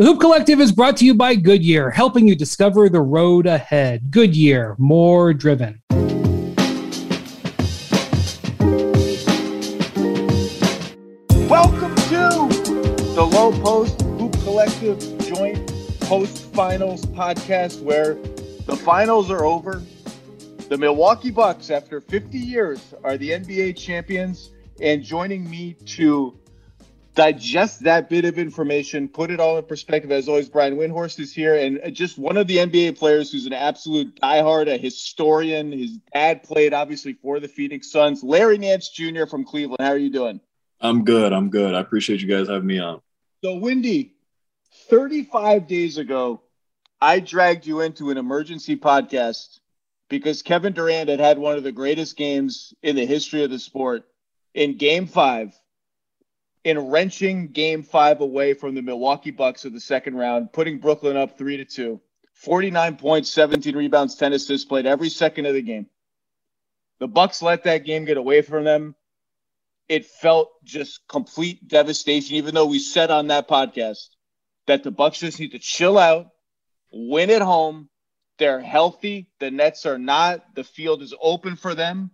The Hoop Collective is brought to you by Goodyear, helping you discover the road ahead. Goodyear, more driven. Welcome to the Low Post Hoop Collective joint post finals podcast where the finals are over. The Milwaukee Bucks, after 50 years, are the NBA champions. And joining me to digest that bit of information, put it all in perspective. As always, Brian Windhorst is here, and just one of the NBA players who's an absolute diehard, a historian. His dad played obviously for the Phoenix Suns. Larry Nance Jr. from Cleveland. How are you doing? I'm good. I'm good. I appreciate you guys having me on. So, Windy, 35 days ago, I dragged you into an emergency podcast because Kevin Durant had had one of the greatest games in the history of the sport in game five in wrenching game five away from the Milwaukee Bucks of the second round, putting Brooklyn up three to two. 49 points, 17 rebounds, 10 assists, played every second of the game. The Bucks let that game get away from them. It felt just complete devastation, even though we said on that podcast that the Bucks just need to chill out, win at home. They're healthy. The Nets are not. The field is open for them.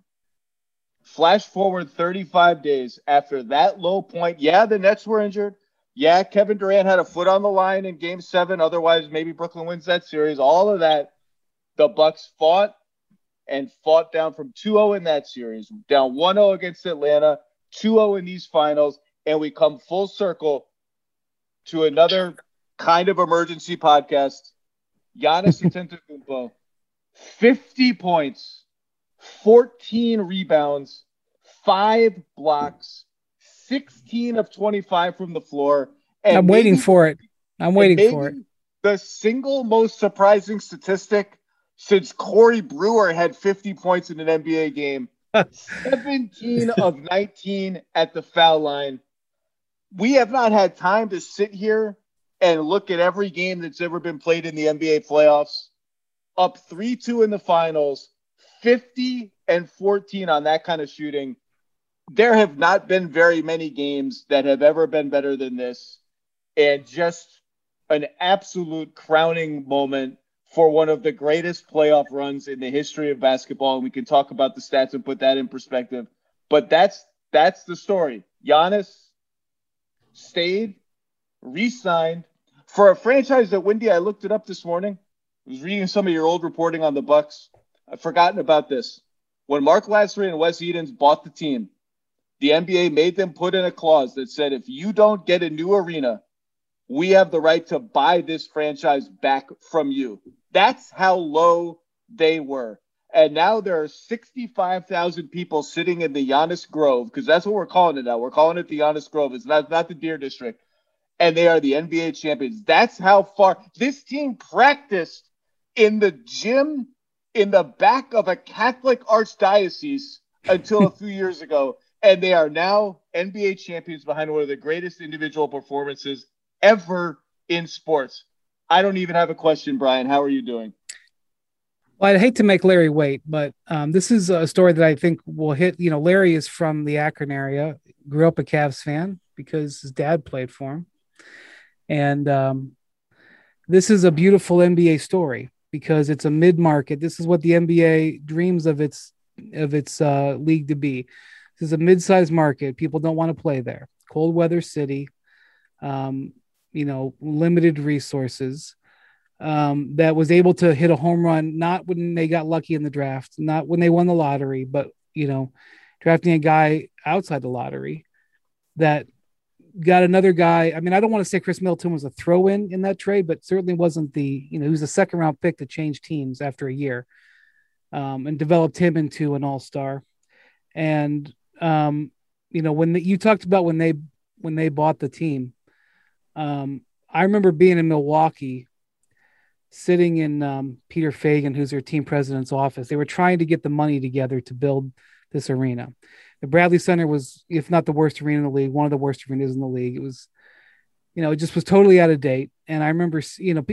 Flash forward 35 days after that low point. Yeah, the Nets were injured. Yeah, Kevin Durant had a foot on the line in game seven. Otherwise, maybe Brooklyn wins that series. All of that. The Bucks fought and fought down from 2-0 in that series, down 1-0 against Atlanta, 2-0 in these finals, and we come full circle to another kind of emergency podcast. Giannis Antetokounmpo, 50 points, 14 rebounds, five blocks, 16 of 25 from the floor. And I'm waiting for it. I'm waiting for it. The single most surprising statistic since Corey Brewer had 50 points in an NBA game 17 of 19 at the foul line. We have not had time to sit here and look at every game that's ever been played in the NBA playoffs. Up 3 2 in the finals, 50 and 14 on that kind of shooting. There have not been very many games that have ever been better than this. And just an absolute crowning moment for one of the greatest playoff runs in the history of basketball. And we can talk about the stats and put that in perspective. But that's that's the story. Giannis stayed, re-signed for a franchise that Windy, I looked it up this morning. I was reading some of your old reporting on the Bucks. I've forgotten about this. When Mark Lasry and Wes Edens bought the team, the NBA made them put in a clause that said if you don't get a new arena, we have the right to buy this franchise back from you. That's how low they were. And now there are 65,000 people sitting in the Giannis Grove, because that's what we're calling it now. We're calling it the Giannis Grove. It's not, not the Deer District. And they are the NBA champions. That's how far this team practiced in the gym in the back of a Catholic archdiocese until a few years ago. And they are now NBA champions behind one of the greatest individual performances ever in sports. I don't even have a question, Brian. How are you doing? Well, I'd hate to make Larry wait, but um, this is a story that I think will hit. You know, Larry is from the Akron area, grew up a Cavs fan because his dad played for him. And um, this is a beautiful NBA story because it's a mid-market. This is what the NBA dreams of its of its uh, league to be. This is a mid-sized market. People don't want to play there. Cold weather city, um, you know, limited resources. Um, that was able to hit a home run, not when they got lucky in the draft, not when they won the lottery, but you know, drafting a guy outside the lottery that got another guy. I mean, I don't want to say Khris Middleton was a throw in in that trade, but certainly wasn't the, you know, he was a second round pick to change teams after a year um, and developed him into an all star. And, um, you know, when the, you talked about when they, when they bought the team, um, I remember being in Milwaukee sitting in um, Peter Feigin, who's their team president's office. They were trying to get the money together to build this arena the Bradley Center was, if not the worst arena in the league, one of the worst arenas in the league. It was, you know, it just was totally out of date. And I remember, you know,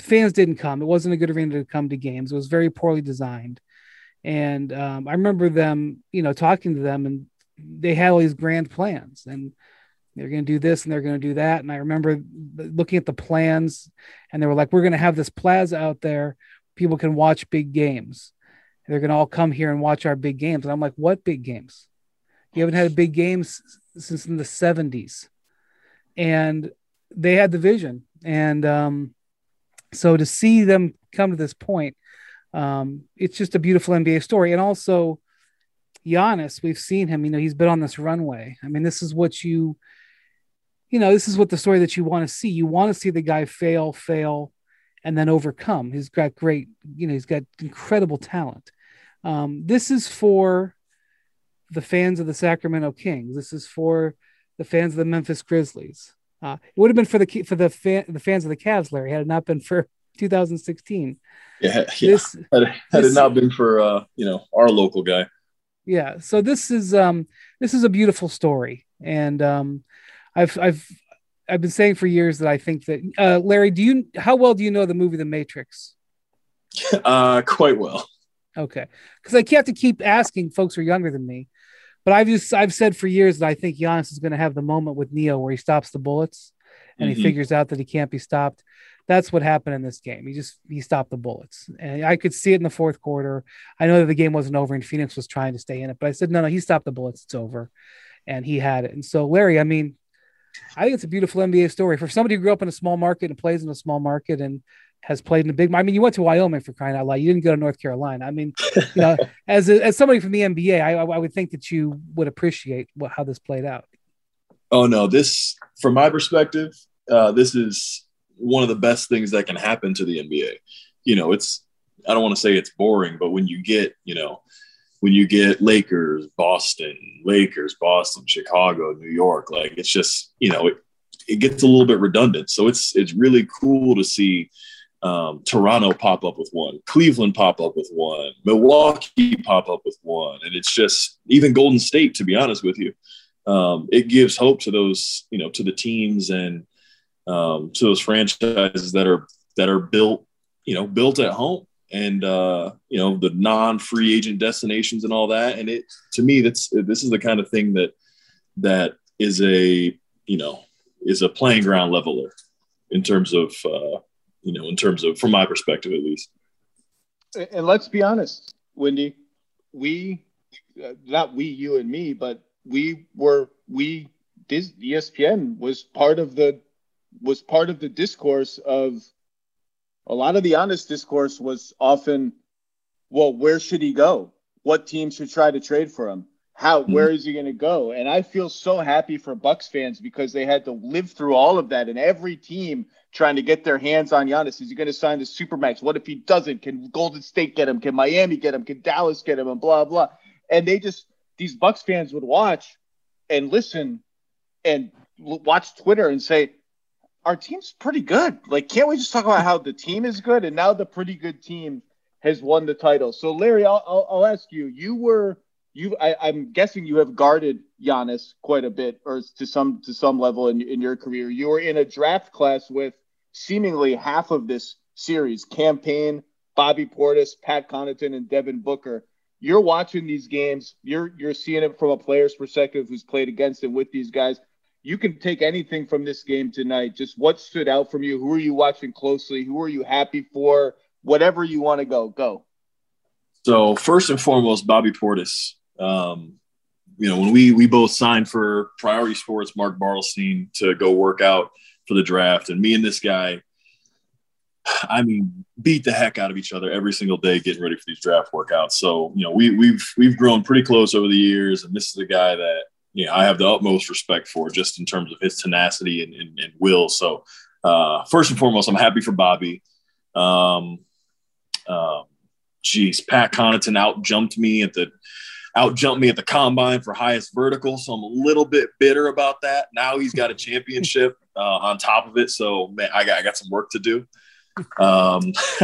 fans didn't come. It wasn't a good arena to come to games. It was very poorly designed. And um, I remember them, you know, talking to them, and they had all these grand plans. And they're going to do this and they're going to do that. And I remember looking at the plans, and they were like, "We're going to have this plaza out there. People can watch big games. They're going to all come here and watch our big games." And I'm like, "What big games? You haven't had a big game since in the '70s." And they had the vision, and um, so to see them come to this point, um, it's just a beautiful NBA story. And also, Giannis, we've seen him. You know, he's been on this runway. I mean, this is what you, you know, this is what the story that you want to see. You want to see the guy fail, fail, and then overcome. He's got great, you know, he's got incredible talent. Um, this is for the fans of the Sacramento Kings. This is for the fans of the Memphis Grizzlies. Uh, it would have been for the for the fan, the fans of the Cavs, Larry, had it not been for 2016. Yeah, yeah. This, had, had this, it not been for uh, you know our local guy. Yeah, so this is um this is a beautiful story, and um, I've I've I've been saying for years that I think that uh, Larry, do you how well do you know the movie The Matrix? Uh, quite well. Okay, because I have to keep asking folks who are younger than me but I've just I've said for years that I think Giannis is going to have the moment with Neo where he stops the bullets and mm-hmm. he figures out that he can't be stopped. That's what happened in this game. He just he stopped the bullets, and I could see it in the fourth quarter. I know that the game wasn't over and Phoenix was trying to stay in it, but I said no, no, he stopped the bullets. It's over, and he had it. And so Larry, I mean, I think it's a beautiful NBA story for somebody who grew up in a small market and plays in a small market and has played in the big. I mean, you went to Wyoming for crying out loud. You didn't go to North Carolina. I mean, you know, as a, as somebody from the NBA, I, I would think that you would appreciate what, how this played out. Oh no, this from my perspective, uh, this is one of the best things that can happen to the NBA. You know, it's I don't want to say it's boring, but when you get you know when you get Lakers, Boston, Lakers, Boston, Chicago, New York, like it's just you know it, it gets a little bit redundant. So it's it's really cool to see um, Toronto pop up with one, Cleveland pop up with one, Milwaukee pop up with one, and it's just even Golden State. To be honest with you, um, it gives hope to those you know to the teams and um, to those franchises that are that are built you know built at home and uh, you know the non-free agent destinations and all that. And it to me that's this is the kind of thing that that is a you know is a playing ground leveler in terms of uh, you know, in terms of from my perspective at least. And let's be honest, Windy, we, uh, not we, you and me, but we were we. This ESPN was part of the was part of the discourse of a lot of the honest discourse was often, well, where should he go? What team should try to trade for him? How mm-hmm. where is he going to go? And I feel so happy for Bucks fans because they had to live through all of that, and every team trying to get their hands on Giannis. Is he going to sign the supermax? What if he doesn't? Can Golden State get him? Can Miami get him? Can Dallas get him? And blah blah. And they just these Bucks fans would watch and listen and watch Twitter and say, "Our team's pretty good. Like, can't we just talk about how the team is good?" And now the pretty good team has won the title. So, Larry, I'll, I'll, I'll ask you. You were you. I, I'm guessing you have guarded Giannis quite a bit, or to some to some level in in your career. You were in a draft class with seemingly half of this series: Cam Payne, Bobby Portis, Pat Connaughton, and Devin Booker. You're watching these games. You're you're seeing it from a player's perspective who's played against and with these guys. You can take anything from this game tonight. Just what stood out from you? Who are you watching closely? Who are you happy for? Whatever you want to go, go. So first and foremost, Bobby Portis. Um, you know, when we we both signed for Priority Sports, Mark Bartelstein to go work out for the draft, and me and this guy, I mean, beat the heck out of each other every single day getting ready for these draft workouts. So you know, we we've we've grown pretty close over the years, and this is a guy that you know I have the utmost respect for, just in terms of his tenacity and, and, and will. So uh, first and foremost, I'm happy for Bobby. Um, um, geez, Pat Connaughton out jumped me at the out jumped me at the combine for highest vertical. So I'm a little bit bitter about that. Now he's got a championship uh, on top of it. So man, I got, I got some work to do. Um,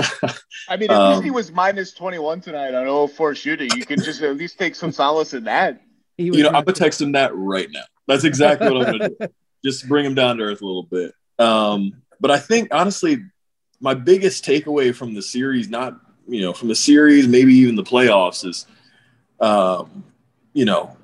I mean, at um, least he was minus 21 tonight on 04 shooting. You can just at least take some solace in that. You know, I'm gonna text him that right now. That's exactly what I'm gonna do. Just bring him down to earth a little bit. Um, but I think honestly, my biggest takeaway from the series, not you know, from the series, maybe even the playoffs, is um, you know,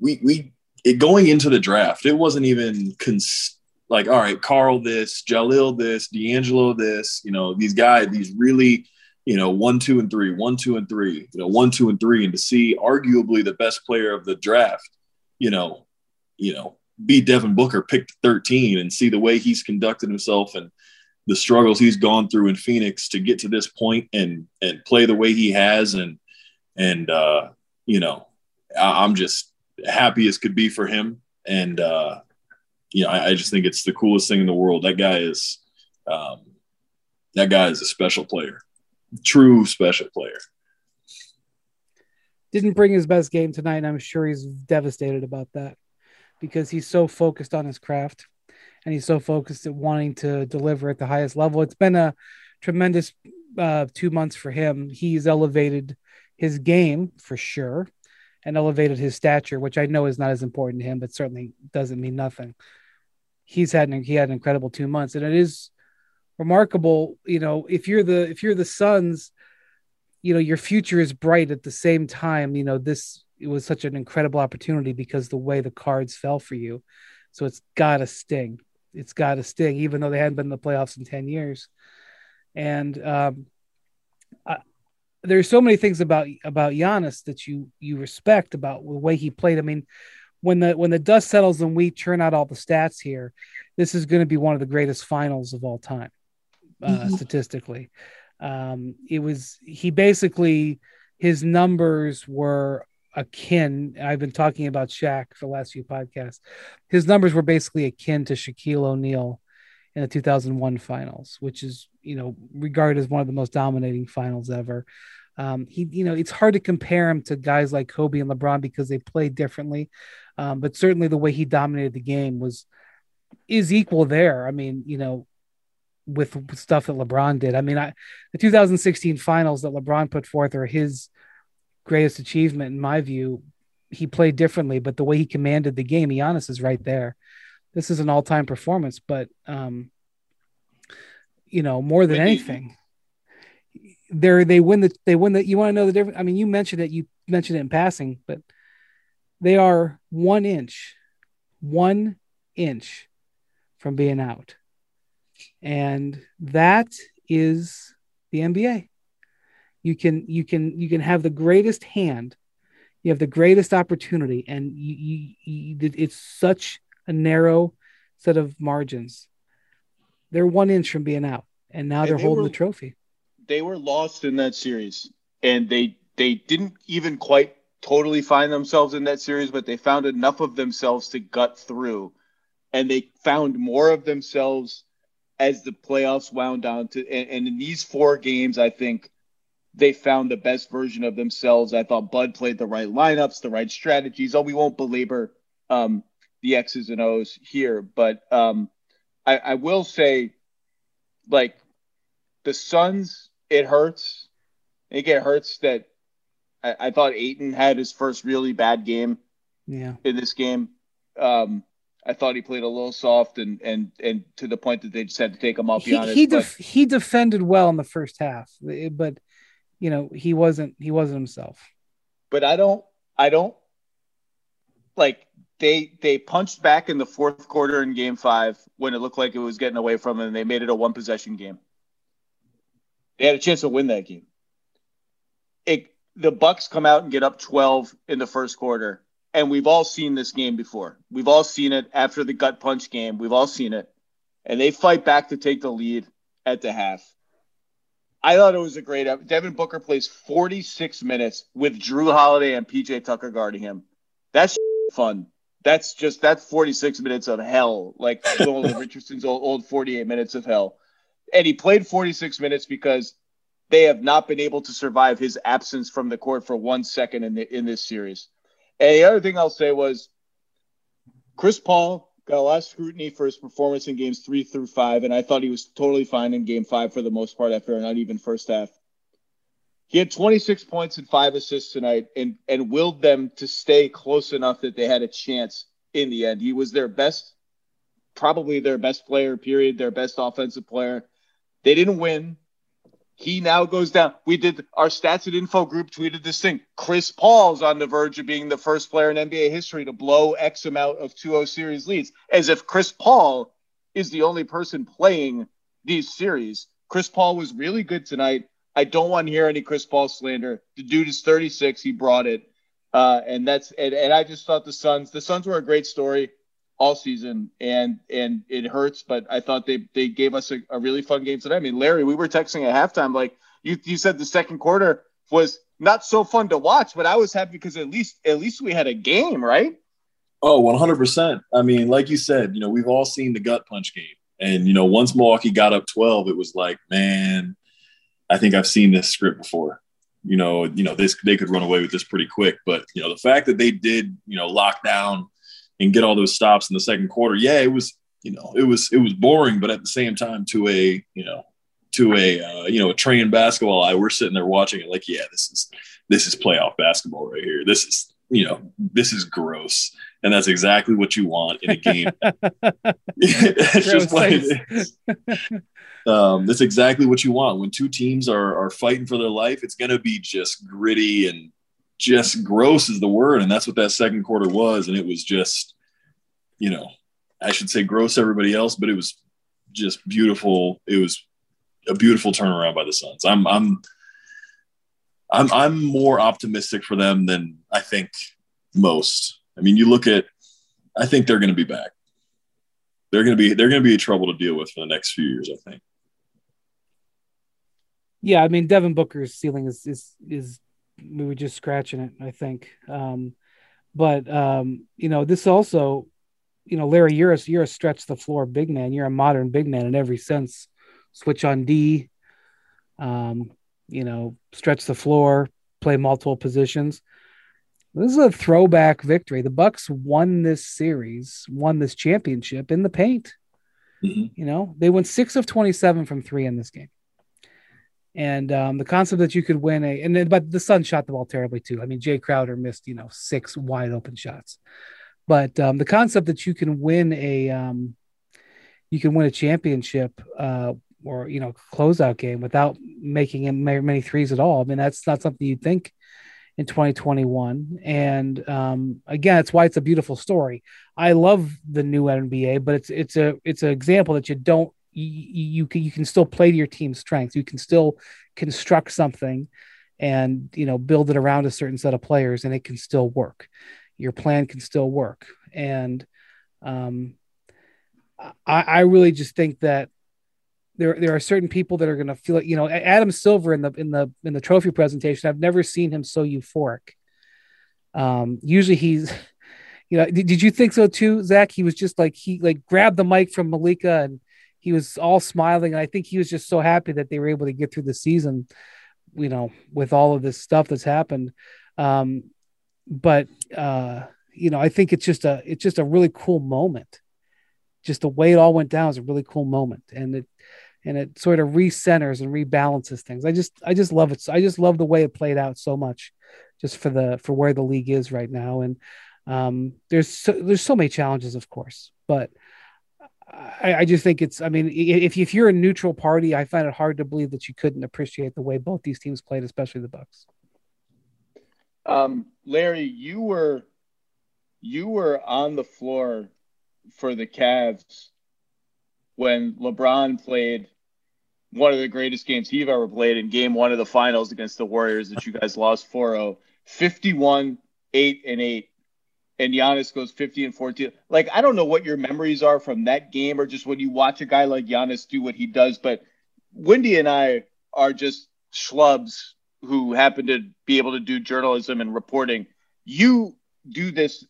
we we it going into the draft, it wasn't even cons- like, all right, Karl this, Jahlil this, D'Angelo this, you know, these guys, these really, you know, one, two, and three, one, two, and three, you know, one, two, and three, and to see arguably the best player of the draft, you know, you know, be Devin Booker picked 13 and see the way he's conducted himself and the struggles he's gone through in Phoenix to get to this point and and play the way he has and and uh, you know, I'm just happy as could be for him and uh, you know, I, I, just think it's the coolest thing in the world. That guy is, um, that guy is a special player, true special player. Didn't bring his best game tonight, and I'm sure he's devastated about that because he's so focused on his craft and he's so focused at wanting to deliver at the highest level. It's been a tremendous uh, two months for him. He's elevated his game for sure and elevated his stature, which I know is not as important to him, but certainly doesn't mean nothing he's had an, he had an incredible two months, and it is remarkable. You know, if you're the if you're the Suns, you know your future is bright. At the same time, you know this it was such an incredible opportunity because the way the cards fell for you. So it's got to sting. It's got to sting, even though they hadn't been in the playoffs in ten years. And um, there's so many things about about Giannis that you you respect about the way he played. I mean, when the when the dust settles and we churn out all the stats here, this is going to be one of the greatest finals of all time, uh, mm-hmm. statistically. Um, it was he basically his numbers were akin. I've been talking about Shaq for the last few podcasts. His numbers were basically akin to Shaquille O'Neal in the 2001 finals, which is you know regarded as one of the most dominating finals ever. Um, he, you know, it's hard to compare him to guys like Kobe and LeBron because they played differently. Um, but certainly the way he dominated the game was is equal there. I mean, you know, with stuff that LeBron did. I mean, I the 2016 finals that LeBron put forth are his greatest achievement in my view. He played differently, but the way he commanded the game, Giannis is right there. This is an all-time performance, but um, you know, more than anything, there they win the they win the. You want to know the difference? I mean, you mentioned it. You mentioned it in passing, but they are one inch, one inch from being out. And that is the NBA. You can you can you can have the greatest hand, you have the greatest opportunity, and you, you, you it's such a narrow set of margins. They're one inch from being out, and now and they're they holding were, the trophy. They were lost in that series, and they they didn't even quite totally find themselves in that series, but they found enough of themselves to gut through. And they found more of themselves as the playoffs wound down to and, and in these four games, I think they found the best version of themselves. I thought Bud played the right lineups, the right strategies. Oh, we won't belabor um, the X's and O's here, but um, I, I will say, like the Suns, it hurts. I think it hurts that I, I, thought Ayton had his first really bad game. Yeah. In this game, um, I thought he played a little soft and and and to the point that they just had to take him off. He he, def- he defended well in the first half, but you know he wasn't he wasn't himself. But I don't I don't like they they punched back in the fourth quarter in game five when it looked like it was getting away from them and they made it a one possession game. They had a chance to win that game. It the Bucks come out and get up 12 in the first quarter, and we've all seen this game before. We've all seen it after the gut punch game. We've all seen it, and they fight back to take the lead at the half. I thought it was a great. Devin Booker plays 46 minutes with Jrue Holiday and PJ Tucker guarding him. That's fun. That's just that's 46 minutes of hell, like Richardson's old, old 48 minutes of hell. And he played 46 minutes because they have not been able to survive his absence from the court for one second in the, in this series. And the other thing I'll say was Chris Paul got a lot of scrutiny for his performance in games three through five, and I thought he was totally fine in game five for the most part after an uneven first half. He had 26 points and five assists tonight and, and willed them to stay close enough that they had a chance in the end. He was their best, probably their best player, period, their best offensive player. They didn't win He now goes down. We did our stats and info group tweeted this thing. Chris Paul's on the verge of being the first player in NBA history to blow X amount of 2-0 series leads, as if Chris Paul is the only person playing these series. Chris Paul was really good tonight. I don't want to hear any Chris Paul slander. The dude is 36. He brought it. Uh, and that's and, and I just thought the Suns the Suns were a great story all season and and it hurts, but I thought they they gave us a, a really fun game tonight. I mean, Larry, we were texting at halftime like you you said the second quarter was not so fun to watch, but I was happy because at least at least we had a game, right? Oh, 100%. I mean, like you said, you know, we've all seen the gut punch game. And you know, once Milwaukee got up 12, it was like, man, I think I've seen this script before. You know, you know, this they could run away with this pretty quick. But you know, the fact that they did, you know, lock down and get all those stops in the second quarter, yeah, it was, you know, it was it was boring, but at the same time, to a, you know, to a uh, you know a trained basketball eye, we're sitting there watching it like, yeah, this is this is playoff basketball right here. This is you know this is gross and that's exactly what you want in a game. it's just is. Um, that's exactly what you want when two teams are are fighting for their life. It's going to be just gritty and just gross is the word, and that's what that second quarter was. And it was just, you know, I should say gross everybody else, but it was just beautiful. It was a beautiful turnaround by the Suns. I'm I'm I'm I'm more optimistic for them than I think most. I mean, you look at, I think they're going to be back. They're going to be they're going to be trouble to deal with for the next few years. I think. Yeah, I mean, Devin Booker's ceiling is is is we were just scratching it. I think, um, but um, you know, this also, you know, Larry, you're a you're a stretch the floor big man. You're a modern big man in every sense. Switch on D, um, you know, stretch the floor, play multiple positions. This is a throwback victory. The Bucks won this series, won this championship in the paint. Mm-hmm. You know, they went six of 27 from three in this game. And um, the concept that you could win a, and then, but the Sun shot the ball terribly too. I mean, Jay Crowder missed, you know, six wide open shots. But um, the concept that you can win a, um, you can win a championship uh, or, you know, closeout game without making many threes at all. I mean, that's not something you'd think in 2021. And um, again, it's why it's a beautiful story. I love the new NBA, but it's it's a it's an example that you don't you, you can you can still play to your team's strengths. You can still construct something and you know build it around a certain set of players, and it can still work. Your plan can still work, and um, I, I really just think that there there are certain people that are going to feel it. You know, Adam Silver in the in the in the trophy presentation. I've never seen him so euphoric. Um, usually he's, you know, did, did you think so too, Zach? He was just like he like grabbed the mic from Malika and he was all smiling. And I think he was just so happy that they were able to get through the season, you know, with all of this stuff that's happened. Um, but uh, you know, I think it's just a it's just a really cool moment. Just the way it all went down is a really cool moment, and it and it sort of recenters and rebalances things. I just I just love it. I just love the way it played out so much, just for the for where the league is right now. And um, there's so, there's so many challenges, of course, but I, I just think it's. I mean, if if you're a neutral party, I find it hard to believe that you couldn't appreciate the way both these teams played, especially the Bucks. Um, Larry, you were you were on the floor for the Cavs when LeBron played one of the greatest games he've ever played in game one of the finals against the Warriors that you guys lost 4 0, 51, 8 and 8. And Giannis goes 50 and 14. Like, I don't know what your memories are from that game or just when you watch a guy like Giannis do what he does, but Windy and I are just schlubs who happen to be able to do journalism and reporting. You do this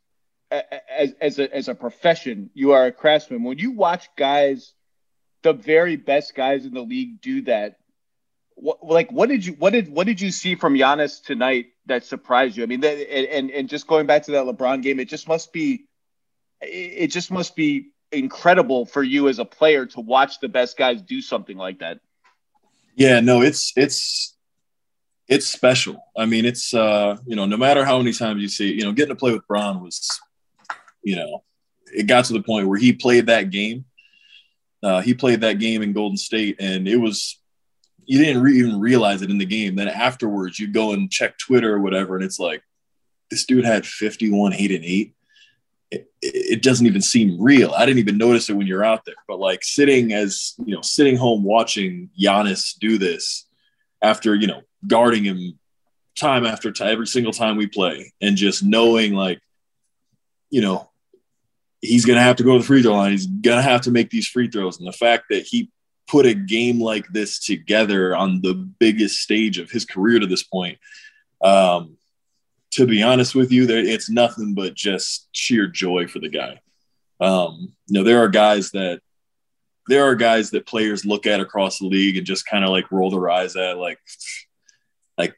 as, as, a, as a profession. You are a craftsman. When you watch guys the very best guys in the league do that. What, like what did you what did what did you see from Giannis tonight that surprised you? I mean, and and just going back to that LeBron game, it just must be it just must be incredible for you as a player to watch the best guys do something like that. Yeah, no, it's it's it's special. I mean, it's uh, you know, no matter how many times you see, you know, getting to play with Bron was, you know, it got to the point where he played that game uh, he played that game in Golden State, and it was you didn't re- even realize it in the game. Then afterwards, you go and check Twitter or whatever, and it's like this dude had 51, 8, and 8. It, it, doesn't even seem real. I didn't even notice it when you're out there. But like sitting as you know, sitting home watching Giannis do this after you know guarding him time after time, every single time we play, and just knowing like, you know, he's gonna have to go to the free throw line. He's gonna have to make these free throws, and the fact that he put a game like this together on the biggest stage of his career to this point. Um, to be honest with you, there it's nothing but just sheer joy for the guy. Um, you know, there are guys that there are guys that players look at across the league and just kind of like roll their eyes at, like, like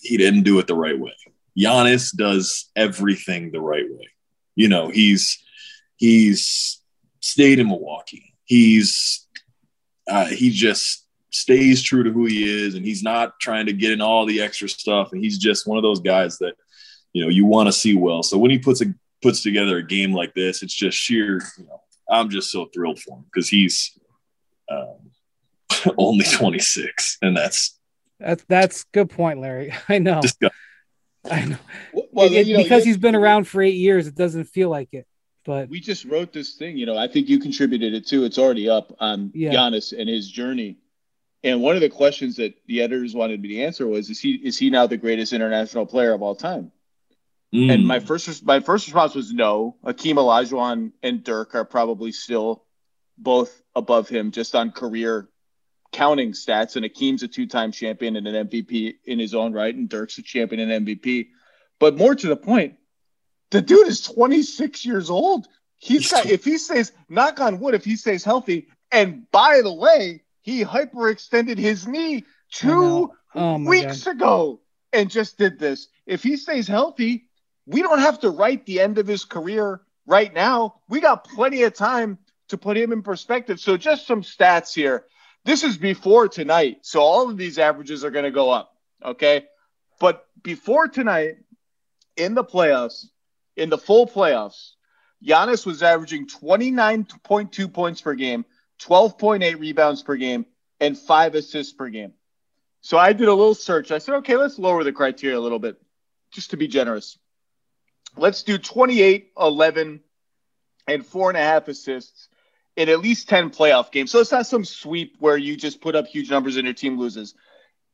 he didn't do it the right way. Giannis does everything the right way. You know, he's he's stayed in Milwaukee. He's uh, he just stays true to who he is, and he's not trying to get in all the extra stuff. And he's just one of those guys that you know you want to see well. So when he puts a puts together a game like this, it's just sheer. You know, I'm just so thrilled for him because he's um, only 26, and that's that's that's good point, Larry. I know. I know. Well, it, you know, because he's been around for eight years, it doesn't feel like it. But we just wrote this thing, you know. I think you contributed it too. It's already up on yeah. Giannis and his journey. And one of the questions that the editors wanted me to answer was: Is he is he now the greatest international player of all time? Mm. And my first my first response was no. Akeem Olajuwon and Dirk are probably still both above him just on career counting stats. And Akeem's a two time champion and an MVP in his own right, and Dirk's a champion and MVP. But more to the point, the dude is 26 years old. He's got, if he stays, knock on wood, if he stays healthy. And by the way, he hyperextended his knee two oh weeks God. ago and just did this. If he stays healthy, we don't have to write the end of his career right now. We got plenty of time to put him in perspective. So, just some stats here. This is before tonight. So, all of these averages are going to go up. Okay. But before tonight, in the playoffs, in the full playoffs, Giannis was averaging 29.2 points per game, 12.8 rebounds per game, and five assists per game. So I did a little search. I said, okay, let's lower the criteria a little bit just to be generous. Let's do 28, 11, and four and a half assists in at least 10 playoff games. So it's not some sweep where you just put up huge numbers and your team loses.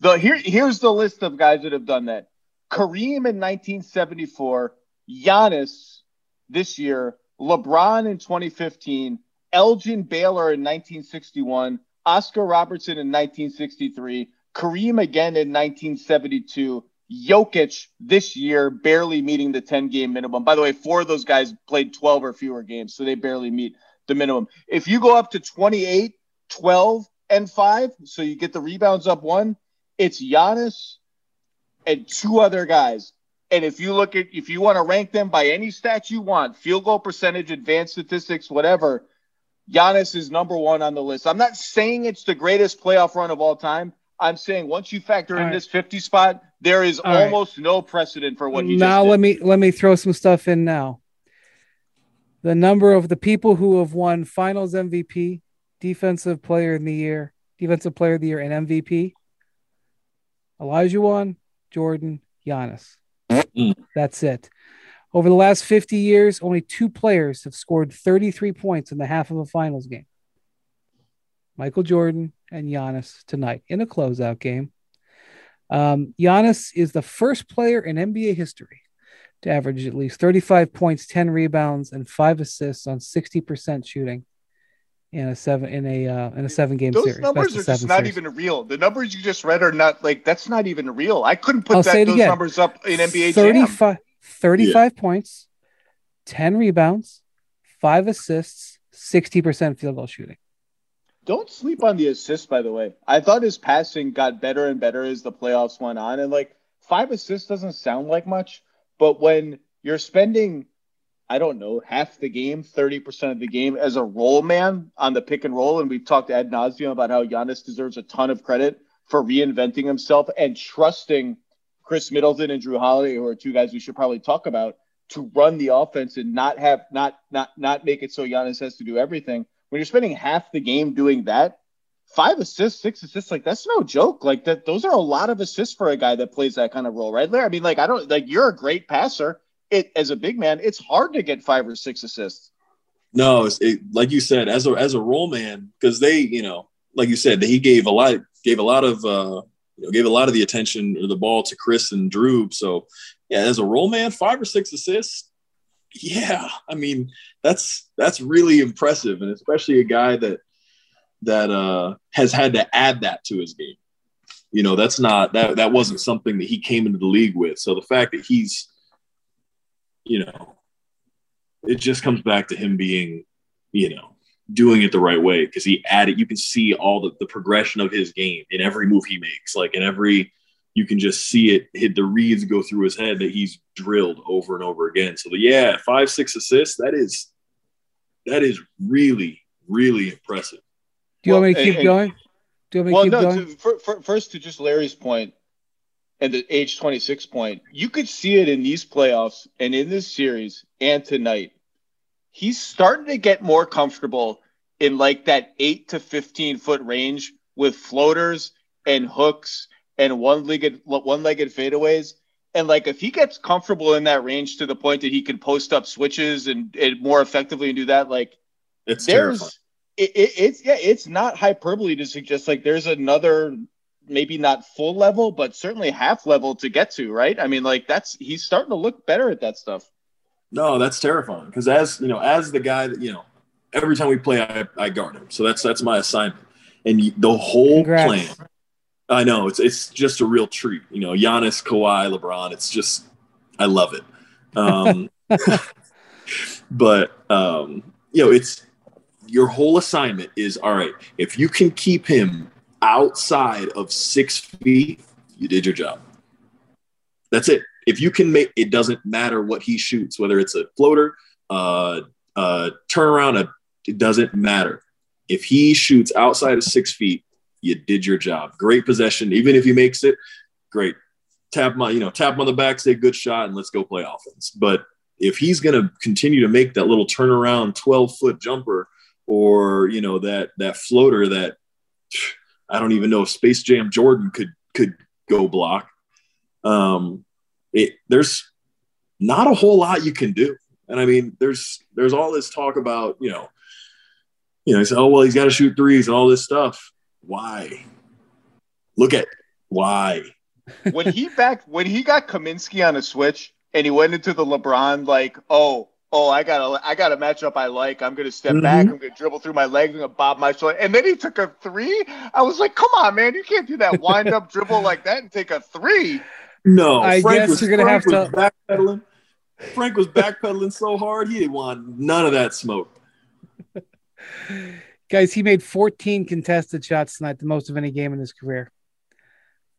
The here here's the list of guys that have done that. Kareem in 1974, Giannis this year, LeBron in 2015, Elgin Baylor in 1961, Oscar Robertson in 1963, Kareem again in 1972, Jokic this year barely meeting the 10 game minimum. By the way, four of those guys played 12 or fewer games, so they barely meet the minimum. If you go up to 28, 12, and 5, so you get the rebounds up one, it's Giannis and two other guys and if you look at, if you want to rank them by any stat you want, field goal percentage, advanced statistics, whatever, Giannis is number one on the list. I'm not saying it's the greatest playoff run of all time. I'm saying once you factor all in right. this 50 spot, there is all almost right. no precedent for what he now let me let me throw some stuff in now. The number of the people who have won Finals MVP, Defensive Player in the Year, Defensive Player of the Year, and MVP. Elijah Olajuwon, Jordan, Giannis. Mm. That's it. Over the last 50 years, only two players have scored 33 points in the half of a finals game Michael Jordan and Giannis tonight in a closeout game. Um, Giannis is the first player in NBA history to average at least 35 points, 10 rebounds, and five assists on 60% shooting in a seven in a uh, in a seven game those series. numbers are just not series. even real. The numbers you just read are not like that's not even real. I couldn't put that, those again. numbers up in NBA 35, 35 yeah. points, 10 rebounds, five assists, 60% field goal shooting. Don't sleep on the assists, by the way. I thought his passing got better and better as the playoffs went on. And like five assists doesn't sound like much, but when you're spending I don't know, half the game, 30% of the game as a roll man on the pick and roll. And we've talked ad nauseum about how Giannis deserves a ton of credit for reinventing himself and trusting Khris Middleton and Jrue Holiday, who are two guys we should probably talk about, to run the offense and not have not not not make it so Giannis has to do everything. When you're spending half the game doing that, five assists, six assists, like that's no joke. Like that, those are a lot of assists for a guy that plays that kind of role, right there. I mean, like I don't like you're a great passer. It as a big man, it's hard to get five or six assists. No, it's it, like you said, as a as a roll man, because they, you know, like you said, he gave a lot gave a lot of uh, you know gave a lot of the attention or the ball to Khris and Jrue. So yeah, as a roll man, five or six assists, yeah, I mean that's that's really impressive, and especially a guy that that uh, has had to add that to his game. You know, that's not that that wasn't something that he came into the league with. So the fact that he's, you know, it just comes back to him being, you know, doing it the right way because he added. You can see all the the progression of his game in every move he makes, like in every. You can just see it hit the reads go through his head that he's drilled over and over again. So the, yeah, five six assists. That is that is really really impressive. Do you well, want me to keep and, going? Do you want me well, to keep no, going? To, for, for, first, to just Larry's point and the age 26 point, you could see it in these playoffs and in this series and tonight. He's starting to get more comfortable in like that 8 to 15 foot range with floaters and hooks and one-legged one-legged fadeaways. And like if he gets comfortable in that range to the point that he can post up switches and, and more effectively and do that, like it's there's it, it, it's yeah, it's not hyperbole to suggest like there's another maybe not full level, but certainly half level to get to, right? I mean, like that's he's starting to look better at that stuff. No, that's terrifying because as you know, as the guy that you know, every time we play, I, I guard him, so that's that's my assignment, and the whole Congrats. plan. I know it's it's just a real treat, you know. Giannis, Kawhi, LeBron. It's just I love it. Um, but um, you know, it's your whole assignment is all right, if you can keep him outside of six feet, you did your job. That's it. If you can make it doesn't matter what he shoots, whether it's a floater, uh, uh, turnaround, a, it doesn't matter. If he shoots outside of six feet, you did your job. Great possession. Even if he makes it, great. Tap my, you know, tap him on the back, say good shot, and let's go play offense. But if he's going to continue to make that little turnaround 12 foot jumper or you know that that floater that I don't even know if Space Jam Jordan could could go block. Um, it there's not a whole lot you can do, and I mean there's there's all this talk about you know you know, he said, oh well, he's got to shoot threes and all this stuff. Why? Look at why. when he back when he got Kaminsky on a switch and he went into the LeBron like, oh, oh, I got a, I got a matchup I like. I'm gonna step mm-hmm. back. I'm gonna dribble through my legs. I'm gonna bob my shoulder. And then he took a three. I was like, come on, man, you can't do that wind up dribble like that and take a three. No, I Frank guess was, you're gonna Frank have to backpedaling. Frank was backpedaling so hard he didn't want none of that smoke. Guys, he made 14 contested shots tonight, the most of any game in his career.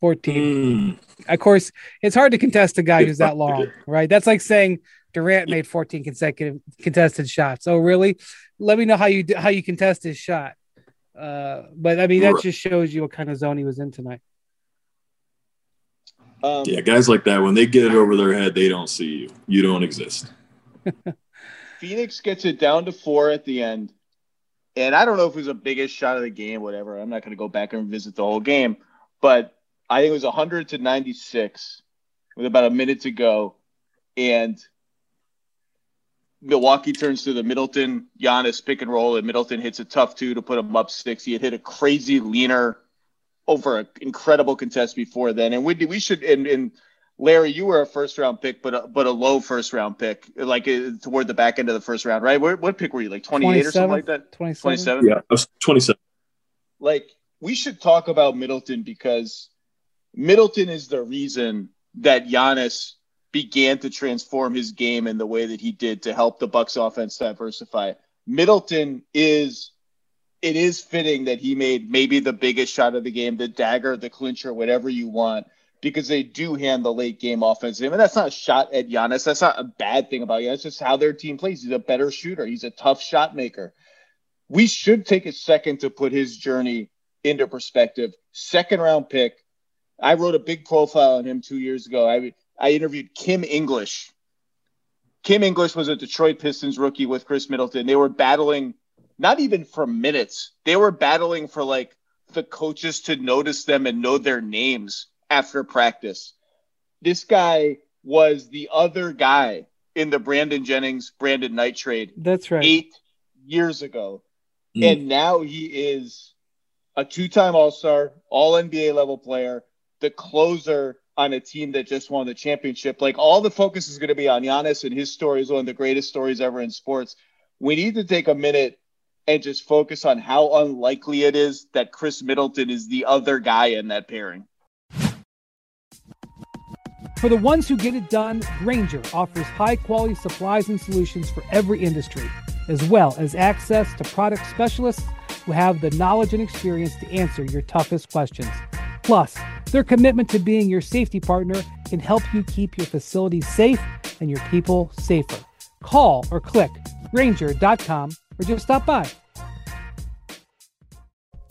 14. Mm. Of course, it's hard to contest a guy who's that long, right? That's like saying Durant made 14 consecutive contested shots. Oh, really? Let me know how you how you contest his shot. Uh, but I mean, that just shows you what kind of zone he was in tonight. Um, yeah, guys like that, when they get it over their head, they don't see you. You don't exist. Phoenix gets it down to four at the end. And I don't know if it was the biggest shot of the game, whatever. I'm not going to go back and visit the whole game, but I think it was 100 to 96 with about a minute to go. And Milwaukee turns to the Middleton Giannis pick and roll, and Middleton hits a tough two to put him up six. He had hit a crazy leaner over an incredible contest before then, and we we should and, and Larry, you were a first round pick, but a, but a low first round pick, like uh, toward the back end of the first round, right? What, what pick were you like twenty eight or something like that? Twenty seven. Yeah, I was twenty seven. Like we should talk about Middleton because Middleton is the reason that Giannis began to transform his game in the way that he did to help the Bucks offense diversify. Middleton is it is fitting that he made maybe the biggest shot of the game, the dagger, the clincher, whatever you want, because they do hand the late game offense. Mean, that's not a shot at Giannis. That's not a bad thing about Giannis. It's just how their team plays. He's a better shooter. He's a tough shot maker. We should take a second to put his journey into perspective. Second round pick. I wrote a big profile on him two years ago. I I interviewed Kim English. Kim English was a Detroit Pistons rookie with Khris Middleton. They were battling not even for minutes. They were battling for like the coaches to notice them and know their names after practice. This guy was the other guy in the Brandon Jennings, Brandon Knight trade. That's right. Eight years ago. Mm. And now he is a two time All Star, all NBA level player, the closer on a team that just won the championship. Like all the focus is going to be on Giannis, and his story is one of the greatest stories ever in sports. We need to take a minute and just focus on how unlikely it is that Khris Middleton is the other guy in that pairing. For the ones who get it done, Grainger offers high quality supplies and solutions for every industry, as well as access to product specialists who have the knowledge and experience to answer your toughest questions. Plus, their commitment to being your safety partner can help you keep your facilities safe and your people safer. Call or click grainger.com or just stop by.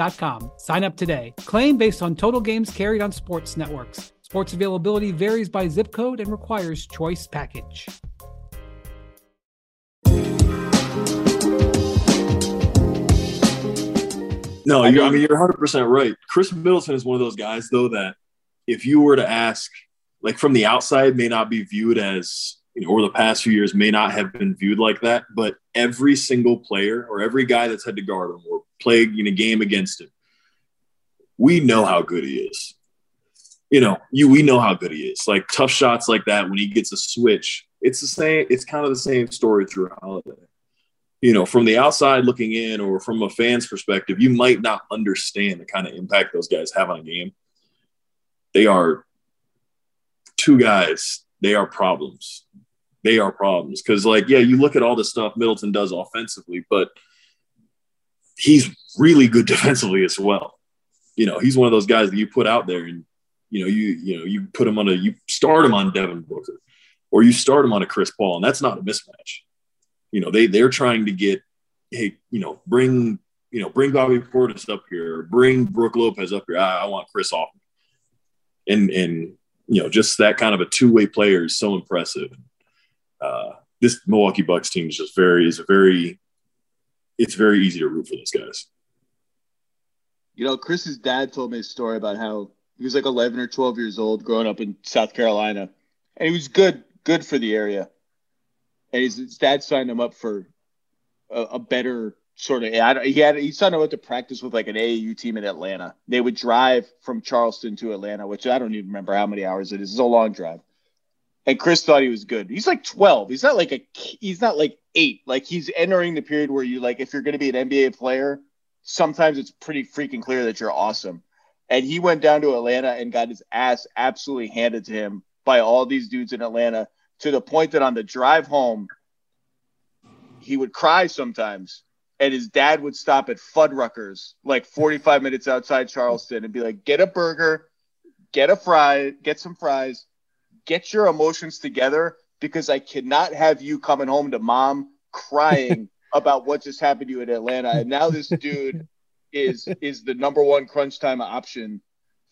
DirecTV.com Sign up today. Claim based on total games carried on sports networks. Sports availability varies by zip code and requires choice package. No, I mean, I mean you're 100 percent right. Khris Middleton is one of those guys, though, that if you were to ask, like from the outside, may not be viewed as you know, over the past few years, may not have been viewed like that. But every single player or every guy that's had to guard him or play in a game against him, we know how good he is. You know, you we know how good he is. Like tough shots like that when he gets a switch, it's the same. It's kind of the same story Jrue Holiday. You know, from the outside looking in, or from a fan's perspective, you might not understand the kind of impact those guys have on a game. They are two guys. They are problems. They are problems because, like, yeah, you look at all the stuff Middleton does offensively, but he's really good defensively as well. You know, he's one of those guys that you put out there and you know, you you know, you put him on a you start him on Devin Booker or you start him on a Chris Paul, and that's not a mismatch. You know, they they're trying to get, hey, you know, bring you know, bring Bobby Portis up here, bring Brook Lopez up here. I, I want Khris off. And and you know, just that kind of a two-way player is so impressive. Uh, this Milwaukee Bucks team is just very is a very it's very easy to root for those guys. You know, Khris's dad told me a story about how he was like 11 or 12 years old growing up in South Carolina, and he was good, good for the area. And his, his dad signed him up for a, a better sort of. He had he signed up to practice with like an AAU team in Atlanta. They would drive from Charleston to Atlanta, which I don't even remember how many hours it is. It's a long drive. And Khris thought he was good. He's like 12. He's not like a he's not like 8. Like he's entering the period where you like if you're going to be an NBA player, sometimes it's pretty freaking clear that you're awesome. And he went down to Atlanta and got his ass absolutely handed to him by all these dudes in Atlanta to the point that on the drive home he would cry sometimes and his dad would stop at Fuddruckers like 45 minutes outside Charleston and be like, "Get a burger, get a fry, get some fries, get your emotions together because I cannot have you coming home to mom crying about what just happened to you in Atlanta. And now this dude is is the number one crunch time option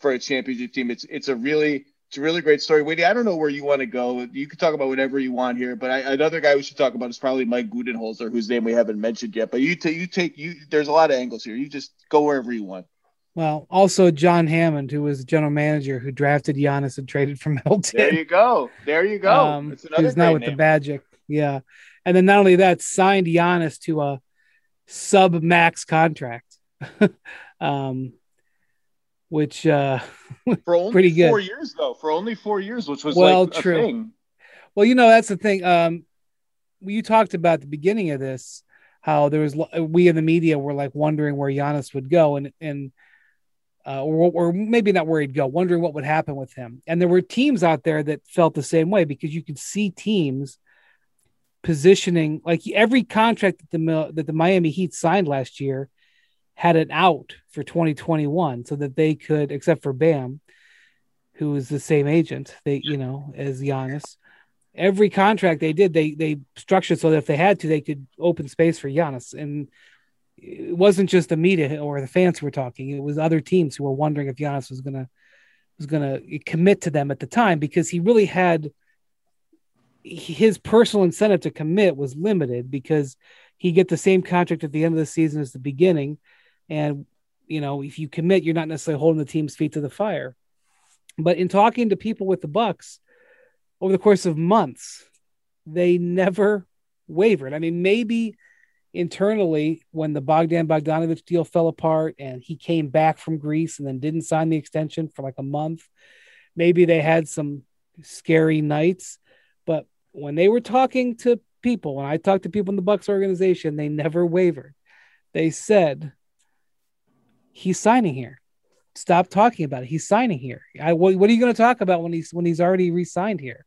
for a championship team. It's it's a really it's a really great story. Wade, I don't know where you want to go. You can talk about whatever you want here, but I, another guy we should talk about is probably Mike Budenholzer, whose name we haven't mentioned yet. But you take you take you. There's a lot of angles here. You just go wherever you want. Well, also John Hammond, who was the general manager who drafted Giannis and traded from Middleton. There you go. There you go. Um, who's now with name. the Magic. Yeah. And then not only that, signed Giannis to a sub max contract. um, which uh for only pretty good. four years though. For only four years, which was well like true. Well, you know, that's the thing. Um you talked about the beginning of this, how there was we in the media were like wondering where Giannis would go, and and uh, or, or maybe not where he'd go, wondering what would happen with him. And there were teams out there that felt the same way because you could see teams positioning like every contract that the that the Miami Heat signed last year had an out for 2021 so that they could, except for Bam, who is the same agent, they you know as Giannis. Every contract they did, they they structured so that if they had to, they could open space for Giannis. And it wasn't just the media or the fans who were talking; it was other teams who were wondering if Giannis was gonna was gonna commit to them at the time because he really had his personal incentive to commit was limited because he get the same contract at the end of the season as the beginning, and you know if you commit, you're not necessarily holding the team's feet to the fire. But in talking to people with the Bucks over the course of months, they never wavered. I mean, maybe internally when the Bogdan Bogdanovich deal fell apart and he came back from Greece and then didn't sign the extension for like a month, maybe they had some scary nights. But when they were talking to people, when I talked to people in the Bucks organization, they never wavered. They said, he's signing here stop talking about it. He's signing here. I, what, what, are you going to talk about when he's when he's already re-signed here?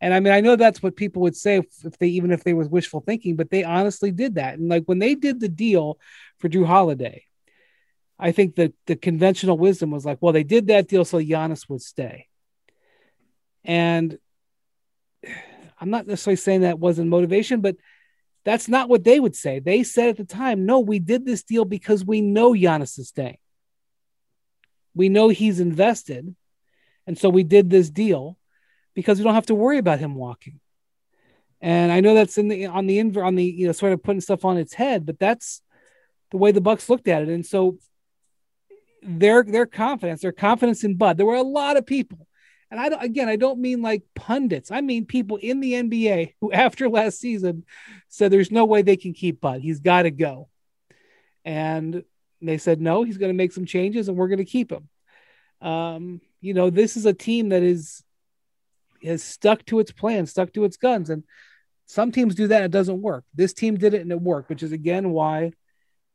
And I mean, I know that's what people would say if, if they even if they was wishful thinking, but they honestly did that. And like when they did the deal for Jrue Holiday, I think that the conventional wisdom was like, well, they did that deal so Giannis would stay. And I'm not necessarily saying that wasn't motivation, but that's not what they would say. They said at the time, no, we did this deal because we know Giannis is staying we know he's invested. And so we did this deal because we don't have to worry about him walking. And I know that's in the on the inver on the you know sort of putting stuff on its head, but that's the way the Bucks looked at it. And so their their confidence, their confidence in Bud. There were a lot of people, and I don't again, I don't mean like pundits. I mean people in the NBA who, after last season, said there's no way they can keep Bud. He's got to go. And they said, no, he's going to make some changes and we're going to keep him. Um, you know, this is a team that is has stuck to its plan, stuck to its guns. And some teams do that, And it doesn't work. This team did it and it worked, which is again why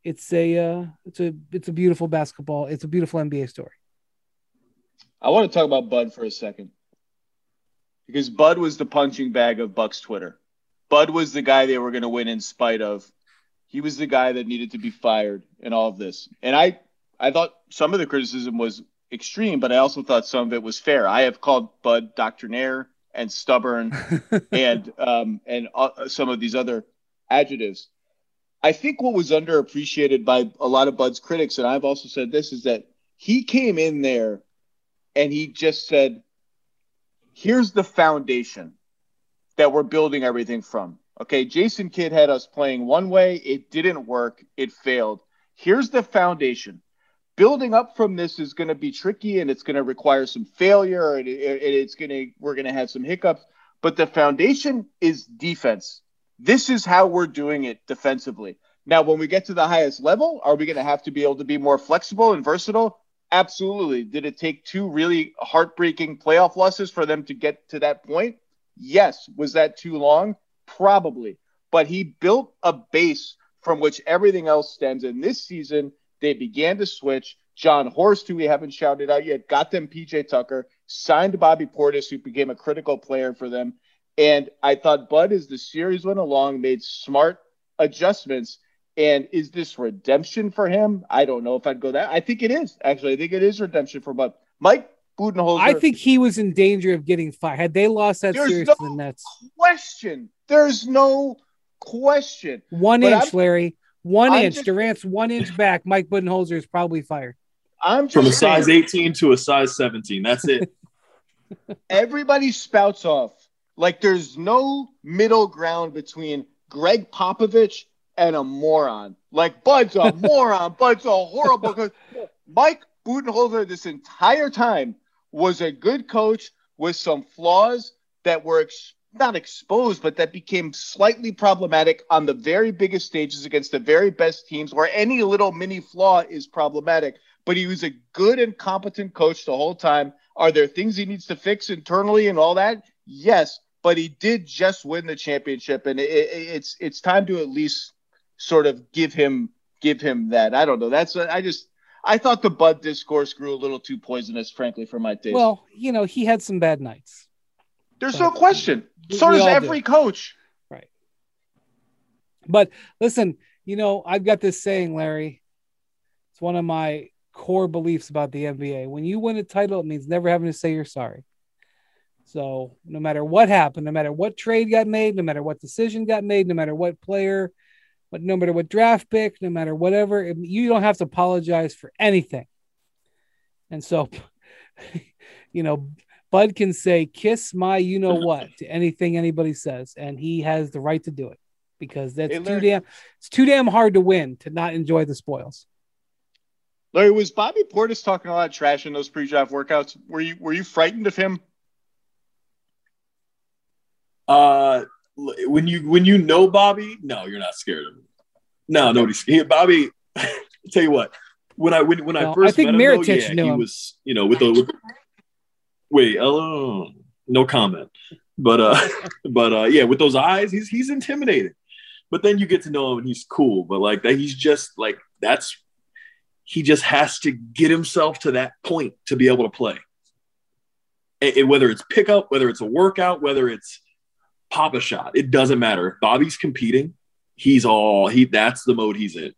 it's a uh, it's a it's a beautiful basketball, it's a beautiful NBA story. I want to talk about Bud for a second. Because Bud was the punching bag of Bucks Twitter. Bud was the guy they were going to win in spite of he was the guy that needed to be fired in all of this. And I, I thought some of the criticism was extreme, but I also thought some of it was fair. I have called Bud doctrinaire and stubborn and um, and uh, some of these other adjectives. I think what was underappreciated by a lot of Bud's critics, and I've also said this, is that he came in there and he just said, "Here's the foundation that we're building everything from." Okay, Jason Kidd had us playing one way. It didn't work. It failed. Here's the foundation. Building up from this is going to be tricky and it's going to require some failure and, it, it's going to we're going to have some hiccups. But the foundation is defense. This is how we're doing it defensively. Now, when we get to the highest level, are we going to have to be able to be more flexible and versatile? Absolutely. Did it take two really heartbreaking playoff losses for them to get to that point? Yes. Was that too long? Probably. But he built a base from which everything else stems. And this season, they began to switch. Jon Horst, who we haven't shouted out yet, got them PJ Tucker, signed Bobby Portis, who became a critical player for them. And I thought Bud, as the series went along, made smart adjustments. And is this redemption for him? I don't know if I'd go that. I think it is, actually. I think it is redemption for Bud. Mike Budenholzer. I think he was in danger of getting fired. Had they lost that series no to the Nets. Question there's no question. One but inch, I'm, Larry. One I'm inch. Just, Durant's one inch back. Mike Budenholzer is probably fired. I'm from a size 18 to a size 17. That's it. Everybody spouts off like there's no middle ground between Gregg Popovich and a moron. Like Bud's a moron. Bud's a horrible coach. Mike Budenholzer this entire time was a good coach with some flaws that were ex- not exposed, but that became slightly problematic on the very biggest stages against the very best teams where any little mini flaw is problematic. But he was a good and competent coach the whole time. Are there things he needs to fix internally and all that? Yes, but he did just win the championship, and it, it, it's it's time to at least sort of give him give him that. I don't know. That's I just I thought the Bud discourse grew a little too poisonous, frankly, for my taste. Well, you know, he had some bad nights. There's no question. So does every do. coach. Right. But listen, you know, I've got this saying, Larry. It's one of my core beliefs about the NBA. When you win a title, it means never having to say you're sorry. So no matter what happened, no matter what trade got made, no matter what decision got made, no matter what player, but no matter what draft pick, no matter whatever, you don't have to apologize for anything. And so, you know, Bud can say "kiss my you know what" to anything anybody says, and he has the right to do it because that's hey, too damn it's too damn hard to win to not enjoy the spoils. Larry, was Bobby Portis talking a lot of trash in those pre-draft workouts? Were you were you frightened of him? Uh, when you when you know Bobby, no, you're not scared of him. No, nobody's scared. Bobby, tell you what, when I when, when I first I think met him, though, yeah, he him. was you know with the with, wait, hello, no comment. But uh, but uh, yeah, with those eyes, he's he's intimidating. But then you get to know him and he's cool. But like that, he's just like that's he just has to get himself to that point to be able to play. And, and whether it's pickup, whether it's a workout, whether it's pop a shot, it doesn't matter. Bobby's competing, he's all he. That's the mode he's in.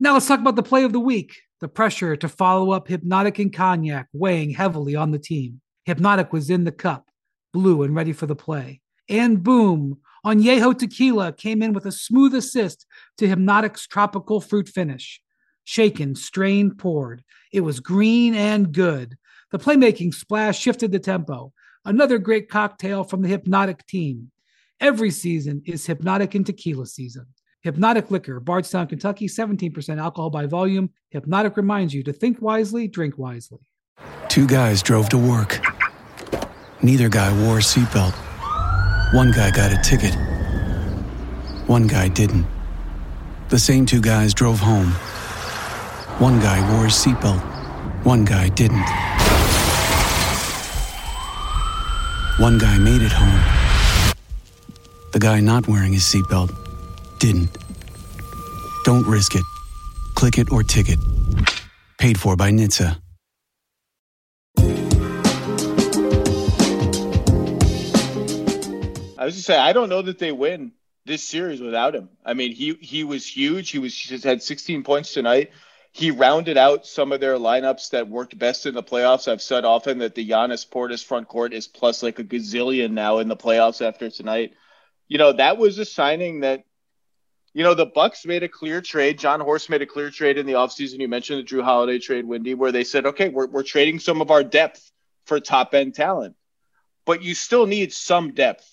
Now let's talk about the play of the week. The pressure to follow up Hypnotic and Cognac weighing heavily on the team. Hypnotic was in the cup, blue and ready for the play. And boom, Añejo Tequila came in with a smooth assist to Hypnotic's tropical fruit finish. Shaken, strained, poured. It was green and good. The playmaking splash shifted the tempo. Another great cocktail from the Hypnotic team. Every season is Hypnotic and Tequila season. Hypnotic Liquor, Bardstown, Kentucky, 17% alcohol by volume. Hypnotic reminds you to think wisely, drink wisely. Two guys drove to work. Neither guy wore a seatbelt. One guy got a ticket. One guy didn't. The same two guys drove home. One guy wore a seatbelt. One guy didn't. One guy made it home. The guy not wearing his seatbelt didn't. Don't risk it. Click it or ticket. Paid for by NHTSA. I was just say I don't know that they win this series without him. I mean, he he was huge. He was just had 16 points tonight. He rounded out some of their lineups that worked best in the playoffs. I've said often that the Giannis Portis front court is plus like a gazillion now in the playoffs after tonight. You know, that was a signing that you know, the Bucks made a clear trade. Jon Horst made a clear trade in the offseason. You mentioned the Jrue Holiday trade, Windy, where they said, okay, we're, we're trading some of our depth for top end talent, but you still need some depth.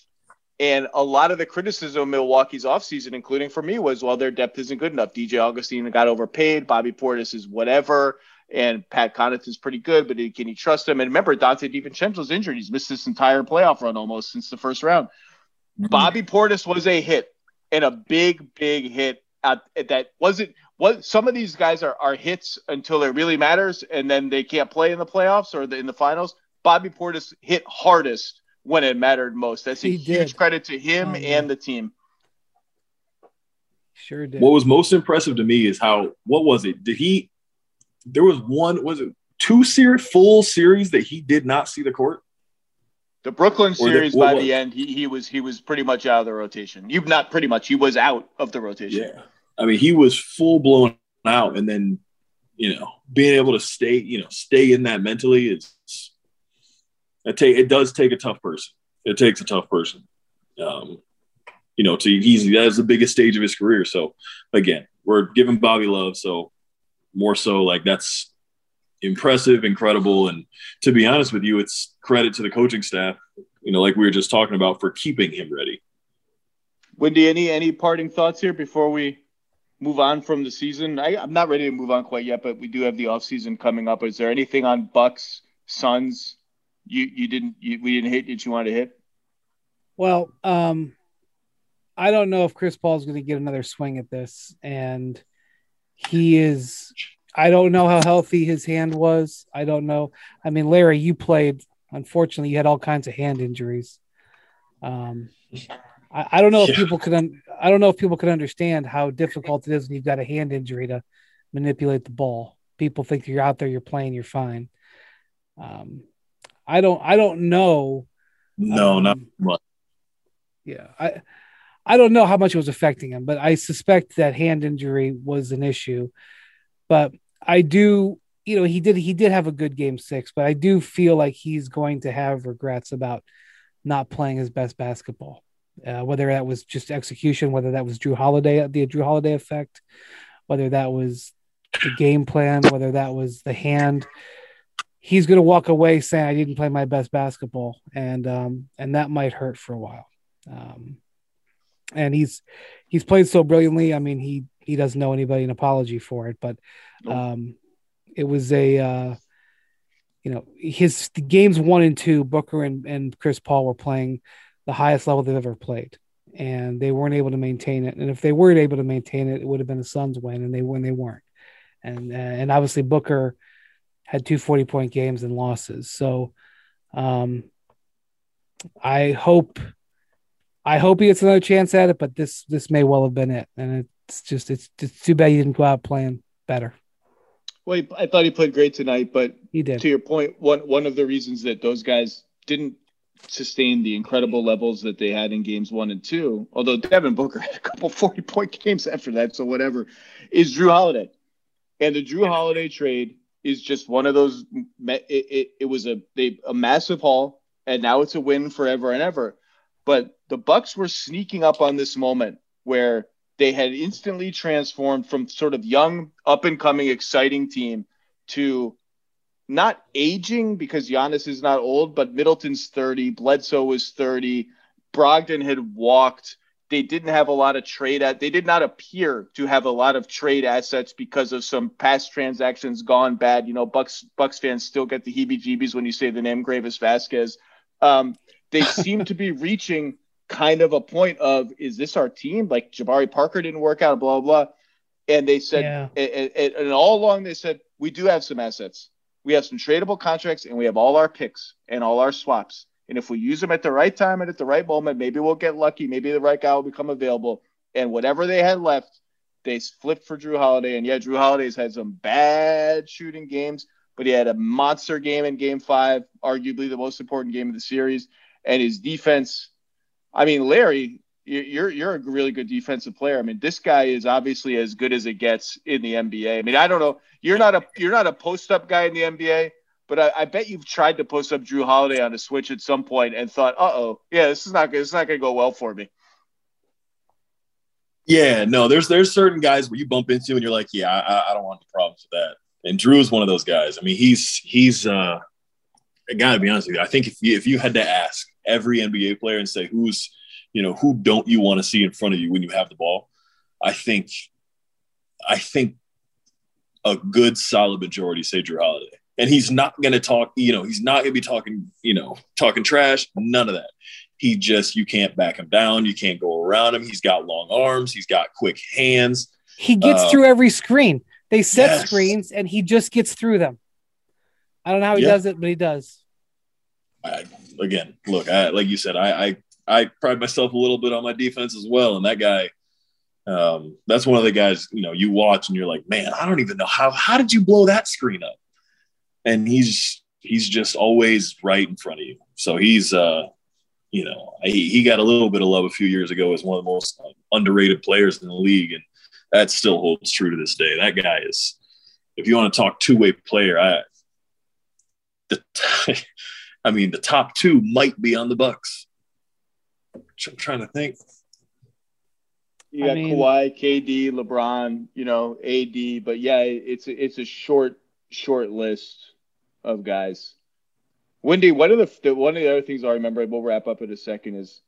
And a lot of the criticism of Milwaukee's offseason, including for me, was, well, their depth isn't good enough. DJ Augustin got overpaid. Bobby Portis is whatever. And Pat Connaughton's pretty good, but can you trust him? And remember, Donte DiVincenzo's injured. He's missed this entire playoff run almost since the first round. Mm-hmm. Bobby Portis was a hit and a big, big hit at, that wasn't what some of these guys are, are hits until it really matters, and then they can't play in the playoffs or the, in the finals. Bobby Portis hit hardest when it mattered most. That's a he huge did. credit to him oh, and the team. Sure did. What was most impressive to me is how what was it? Did he? There was one. Was it two series full series that he did not see the court? The Brooklyn series, the, by the end, he, he was he was pretty much out of the rotation. You not pretty much, he was out of the rotation. Yeah, I mean, he was full blown out, and then you know, being able to stay, you know, stay in that mentally is it take it does take a tough person. It takes a tough person. Um, you know, to he's that's the biggest stage of his career. So again, we're giving Bobby love. So more so like that's impressive, incredible. And to be honest with you, it's credit to the coaching staff, you know, like we were just talking about for keeping him ready. Windy, any any parting thoughts here before we move on from the season? I, am not ready to move on quite yet, but we do have the off season coming up. Is there anything on Bucks, Suns you you didn't you, we didn't hit that you wanted to hit? Well, um, I don't know if Chris Paul's going to get another swing at this, and he is I don't know how healthy his hand was. I don't know. I mean, Larry, you played. Unfortunately, you had all kinds of hand injuries. Um, I, I don't know if people could. Un- I don't know if people could understand how difficult it is when you've got a hand injury to manipulate the ball. People think you're out there, you're playing, you're fine. Um, I don't. I don't know. No, um, not much. Yeah, I. I don't know how much it was affecting him, but I suspect that hand injury was an issue. But I do, you know, he did he did have a good game six, but I do feel like he's going to have regrets about not playing his best basketball. Uh, whether that was just execution, whether that was Jrue Holiday, the Jrue Holiday effect, whether that was the game plan, whether that was the hand. He's going to walk away saying, "I didn't play my best basketball," and um, and that might hurt for a while. Um, and he's he's played so brilliantly. I mean, he he doesn't know anybody an apology for it, but um, it was a uh, you know his games one and two. Booker and and Chris Paul were playing the highest level they've ever played, and they weren't able to maintain it. And if they weren't able to maintain it, it would have been a Suns win, and they when they weren't. And and obviously Booker had two 40 point games and losses. So um, I hope I hope he gets another chance at it, but this this may well have been it. And it's just it's it's too bad he didn't go out playing better. Well, I thought he played great tonight, but he did. To your point, one one of the reasons that those guys didn't sustain the incredible levels that they had in games one and two, although Devin Booker had a couple 40 point games after that, so whatever, is Jrue Holiday. And the Jrue Holiday trade is just one of those. It, it, it was a they, a massive haul, and now it's a win forever and ever. But the Bucks were sneaking up on this moment where they had instantly transformed from sort of young, up and coming, exciting team to not aging because Giannis is not old, but Middleton's 30, Bledsoe was 30, Brogdon had walked. They didn't have a lot of trade at they did not appear to have a lot of trade assets because of some past transactions gone bad. You know, Bucks Bucks fans still get the heebie jeebies when you say the name Greivis Vasquez. Um, they seem to be reaching kind of a point of is this our team? Like Jabari Parker didn't work out, blah blah. blah. And they said, yeah. and, and, and all along they said we do have some assets. We have some tradable contracts, and we have all our picks and all our swaps. And if we use them at the right time and at the right moment, maybe we'll get lucky. Maybe the right guy will become available. And whatever they had left, they flipped for Jrue Holiday. And yeah, Jrue Holiday's had some bad shooting games, but he had a monster game in game five, arguably the most important game of the series and his defense. I mean, Larry, you're you're a really good defensive player. I mean, this guy is obviously as good as it gets in the NBA. I mean, I don't know. You're not a you're not a post up guy in the NBA, but I, I, bet you've tried to post up Jrue Holiday on a switch at some point and thought, uh oh, yeah, this is not. It's not going to go well for me. Yeah, no, there's there's certain guys where you bump into and you're like, yeah, I, I don't want any problems with that. And Jrue is one of those guys. I mean, he's he's uh, I gotta be honest with you. I think if you if you had to ask every NBA player and say who's, you know, who don't you want to see in front of you when you have the ball, I think, I think a good solid majority say Jrue Holiday. And he's not going to talk, you know, he's not going to be talking, you know, talking trash, none of that. He just, you can't back him down. You can't go around him. He's got long arms. He's got quick hands. He gets uh, through every screen. They set yes. screens and he just gets through them. I don't know how he yeah. does it, but he does. I, again, look, I, like you said, I, I I pride myself a little bit on my defense as well, and that guy. Um, that's one of the guys you know you watch and you're like, man, I don't even know how how did you blow that screen up? And he's he's just always right in front of you. So he's uh, you know he, he got a little bit of love a few years ago as one of the most underrated players in the league, and that still holds true to this day. That guy is, if you want to talk two way player, I the I mean, the top two might be on the Bucks. I'm trying to think. You got I mean, Kawhi, KD, LeBron, you know, AD, but yeah, it's it's a short short list of guys. Windy, one of the one of the other things I remember, we'll wrap up in a second, is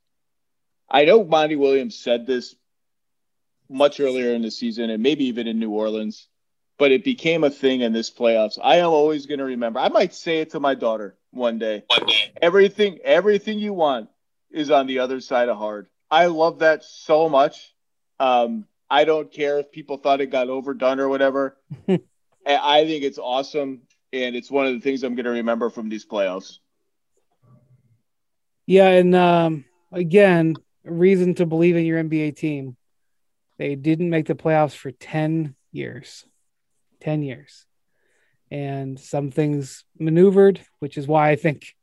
I know Monty Williams said this much earlier in the season, and maybe even in New Orleans, but it became a thing in this playoffs. I am always going to remember. I might say it to my daughter one day. One day. Everything, everything you want is on the other side of hard. I love that so much. Um, I don't care if people thought it got overdone or whatever. I think it's awesome, and it's one of the things I'm going to remember from these playoffs. Yeah, and um, again, reason to believe in your NBA team. They didn't make the playoffs for ten years. Ten years and some things maneuvered, which is why I think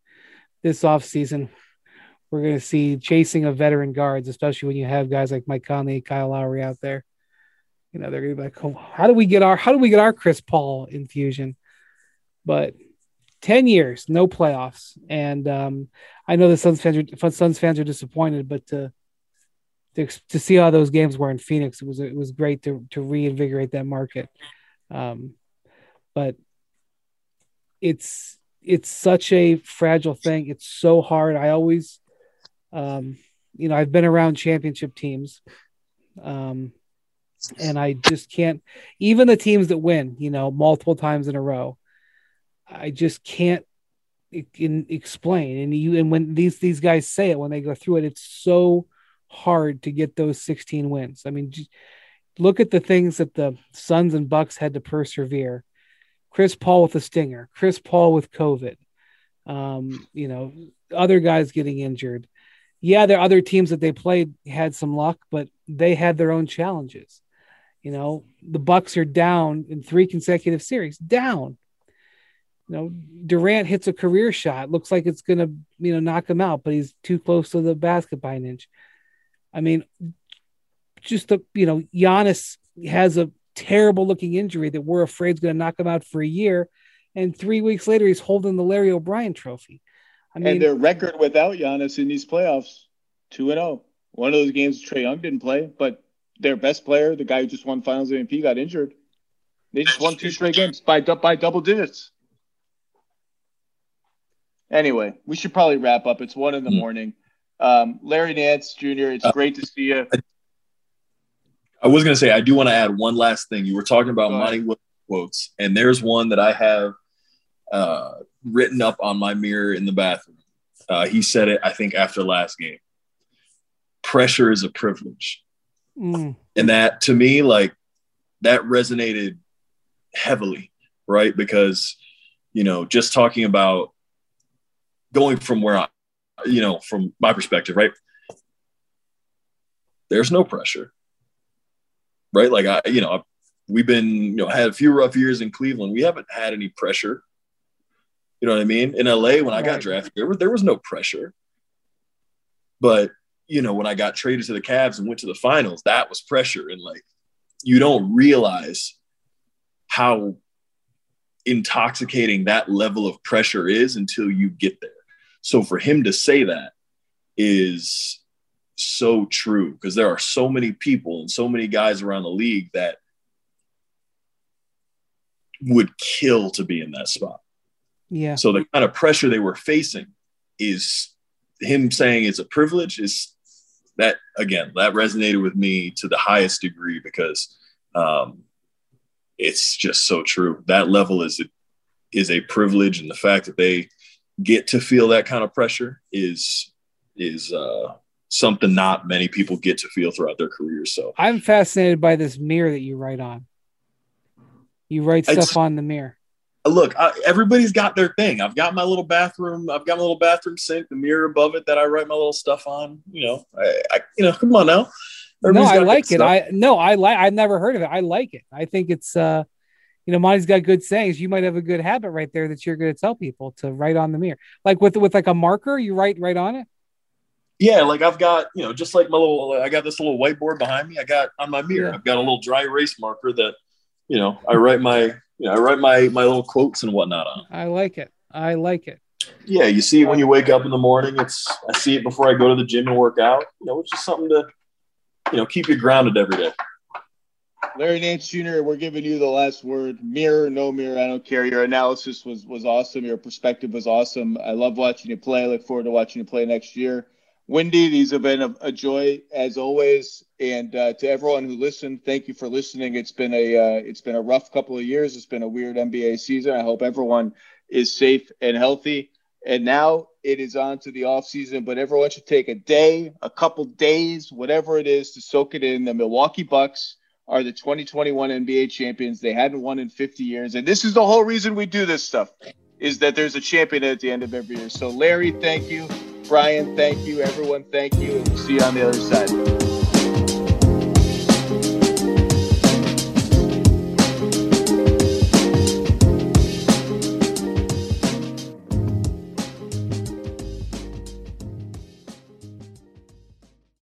this offseason we're going to see chasing of veteran guards, especially when you have guys like Mike Conley, Kyle Lowry out there. You know, they're gonna be like, oh, how do we get our how do we get our Chris Paul infusion? But 10 years, no playoffs. And um, I know the Suns fans are, Suns fans are disappointed, but to, to, to see how those games were in Phoenix, it was it was great to to reinvigorate that market. Um, but it's it's such a fragile thing. It's so hard. I always, um, you know, I've been around championship teams, um, and I just can't. Even the teams that win, you know, multiple times in a row, I just can't in, explain. And you and when these these guys say it when they go through it, it's so hard to get those 16 wins. I mean, look at the things that the Suns and Bucks had to persevere. Chris Paul with a stinger, Chris Paul with COVID, um, you know, other guys getting injured. Yeah, there are other teams that they played had some luck, but they had their own challenges. You know, the Bucks are down in three consecutive series, down you know, Durant hits a career shot, looks like it's gonna, you know, knock him out, but he's too close to the basket by an inch. I mean, just the, you know, Giannis has a terrible looking injury that we're afraid is gonna knock him out for a year, and three weeks later he's holding the Larry O'Brien Trophy. I mean, and their record without Giannis in these playoffs, two and zero. Oh. One of those games Trae Young didn't play, but their best player, the guy who just won Finals MVP, got injured. They just won two straight games by by double digits. Anyway, we should probably wrap up. It's one in the mm. morning. Um, Larry Nance Jr., it's uh, great to see you. I was going to say, I do want to add one last thing. You were talking about Monty quotes, and there's one that I have uh, written up on my mirror in the bathroom. Uh, he said it, I think, after last game. Pressure is a privilege. Mm. And that to me, like, that resonated heavily, right? Because, you know, just talking about going from where I, you know, from my perspective, right? There's no pressure, right? Like I, you know, we've been, you know, had a few rough years in Cleveland. We haven't had any pressure. You know what I mean? In LA, when I got drafted, there was there was no pressure. But you know, when I got traded to the Cavs and went to the finals, that was pressure. And like, you don't realize how intoxicating that level of pressure is until you get there. So for him to say that is so true because there are so many people and so many guys around the league that would kill to be in that spot. Yeah. So the kind of pressure they were facing is him saying it's a privilege is that again that resonated with me to the highest degree because um, it's just so true. That level is a, is a privilege, and the fact that they get to feel that kind of pressure is is uh, something not many people get to feel throughout their careers. So I'm fascinated by this mirror that you write on. You write stuff on the mirror. Look, I, everybody's got their thing. I've got my little bathroom. I've got my little bathroom sink, the mirror above it that I write my little stuff on. You know, I, I you know, come on now. Everybody's no, I like it. Stuff. I no, I like. I've never heard of it. I like it. I think it's uh you know, Monty's got good sayings. You might have a good habit right there that you're going to tell people to write on the mirror, like with with like a marker. You write right on it. Yeah, like I've got you know, just like my little, I got this little whiteboard behind me. I got on my mirror. Yeah. I've got a little dry erase marker that, you know, I write my, you know, I write my my little quotes and whatnot on. I like it. I like it. Yeah, you see it when you wake up in the morning. It's I see it before I go to the gym and work out. You know, it's just something to, you know, keep you grounded every day. Larry Nance Jr., we're giving you the last word. Mirror, no mirror, I don't care. Your analysis was was awesome. Your perspective was awesome. I love watching you play. I look forward to watching you play next year. Windy, these have been a, a joy as always. And uh, to everyone who listened, thank you for listening. It's been a uh, it's been a rough couple of years. It's been a weird NBA season. I hope everyone is safe and healthy. And now it is on to the off season, but everyone should take a day, a couple days, whatever it is, to soak it in. The Milwaukee Bucks are the 2021 NBA champions. They hadn't won in 50 years. And this is the whole reason we do this stuff is that there's a champion at the end of every year. So Larry, thank you. Brian, thank you. Everyone, thank you. And we'll see you on the other side.